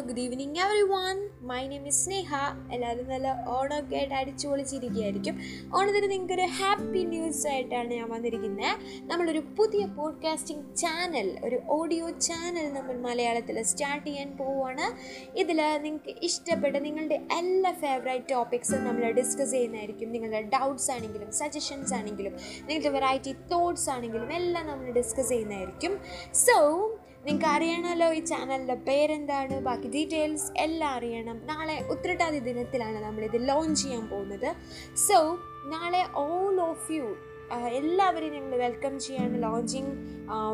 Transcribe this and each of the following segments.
Hello good evening everyone my name is Sneha എല്ലാവരും നല്ല ഓണമൊക്കെ ആയിട്ട് അടിച്ചു പൊളിച്ചിരിക്കുകയായിരിക്കും ഓണത്തിന് നിങ്ങൾക്കൊരു ഹാപ്പി ന്യൂസ് ആയിട്ടാണ് ഞാൻ വന്നിരിക്കുന്നത്. നമ്മളൊരു പുതിയ പോഡ്കാസ്റ്റിംഗ് ചാനൽ ഒരു ഓഡിയോ ചാനൽ നമ്മൾ മലയാളത്തിൽ സ്റ്റാർട്ട് ചെയ്യാൻ പോവുകയാണ്. ഇതിൽ നിങ്ങൾക്ക് ഇഷ്ടപ്പെട്ട നിങ്ങളുടെ എല്ലാ ഫേവറേറ്റ് ടോപ്പിക്സും നമ്മൾ ഡിസ്കസ് ചെയ്യുന്നതായിരിക്കും. നിങ്ങളുടെ ഡൗട്ട്സ് ആണെങ്കിലും സജഷൻസ് ആണെങ്കിലും നിങ്ങളുടെ വെറൈറ്റി തോട്ട്സ് ആണെങ്കിലും എല്ലാം നമ്മൾ ഡിസ്കസ് ചെയ്യുന്നതായിരിക്കും. സോ നിങ്ങൾക്ക് അറിയണമല്ലോ ഈ ചാനലിന്റെ പേരെന്താണ്? ബാക്കി ഡീറ്റെയിൽസ് എല്ലാം അറിയണം. നാളെ ഉത്രട്ടാതി ദിനത്തിലാണ് നമ്മളിത് ലോഞ്ച് ചെയ്യാൻ പോകുന്നത്. സോ നാളെ ഓൾ ഓഫ് യു എല്ലാവരെയും ഞങ്ങൾ വെൽക്കം ചെയ്യാണ്. ലോഞ്ചിങ്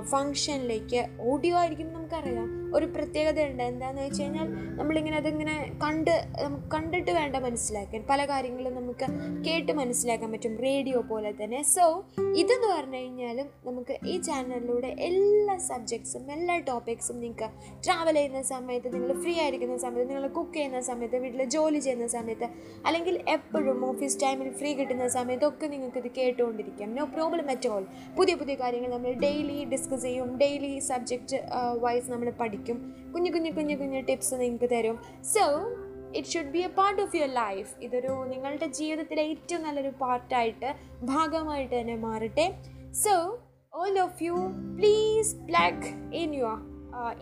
ഫങ്ഷനിലേക്ക് ഓഡിയോ ആയിരിക്കും നമുക്കറിയാം. ഒരു പ്രത്യേകത ഉണ്ട്. എന്താണെന്ന് വെച്ച് കഴിഞ്ഞാൽ നമ്മളിങ്ങനെ അതിങ്ങനെ കണ്ട് നമുക്ക് കണ്ടിട്ട് വേണ്ട മനസ്സിലാക്കാൻ. പല കാര്യങ്ങളും നമുക്ക് കേട്ട് മനസ്സിലാക്കാൻ പറ്റും. റേഡിയോ പോലെ തന്നെ. സോ ഇതെന്ന് പറഞ്ഞു കഴിഞ്ഞാലും നമുക്ക് ഈ ചാനലിലൂടെ എല്ലാ സബ്ജക്ട്സും എല്ലാ ടോപ്പിക്സും നിങ്ങൾക്ക് ട്രാവൽ ചെയ്യുന്ന സമയത്ത് നിങ്ങൾ ഫ്രീ ആയിരിക്കുന്ന സമയത്ത് നിങ്ങൾ കുക്ക് ചെയ്യുന്ന സമയത്ത് വീട്ടിൽ ജോലി ചെയ്യുന്ന സമയത്ത് അല്ലെങ്കിൽ എപ്പോഴും ഓഫീസ് ടൈമിൽ ഫ്രീ കിട്ടുന്ന സമയത്തൊക്കെ നിങ്ങൾക്ക് കേട്ടുകൊണ്ടിരിക്കാം. നോ പ്രോബ്ലം അറ്റ് ഓൾ പുതിയ പുതിയ കാര്യങ്ങൾ നമ്മൾ ഡെയിലി ഡിസ്കസ് ചെയ്യും. ഡെയിലി സബ്ജക്റ്റ് വൈസ് നമ്മൾ പഠിക്കും. കുഞ്ഞു കുഞ്ഞു കുഞ്ഞു കുഞ്ഞു ടിപ്സ് നിങ്ങൾക്ക് തരും. So it should be a part of your life ഇതൊരു നിങ്ങളുടെ ജീവിതത്തിലെ ഏറ്റവും നല്ലൊരു പാർട്ടായിട്ട് ഭാഗമായിട്ട് തന്നെ മാറട്ടെ. So all of you please plug in your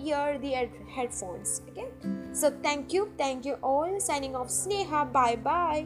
ear the headphones okay so thank you thank you all signing off Sneha bye bye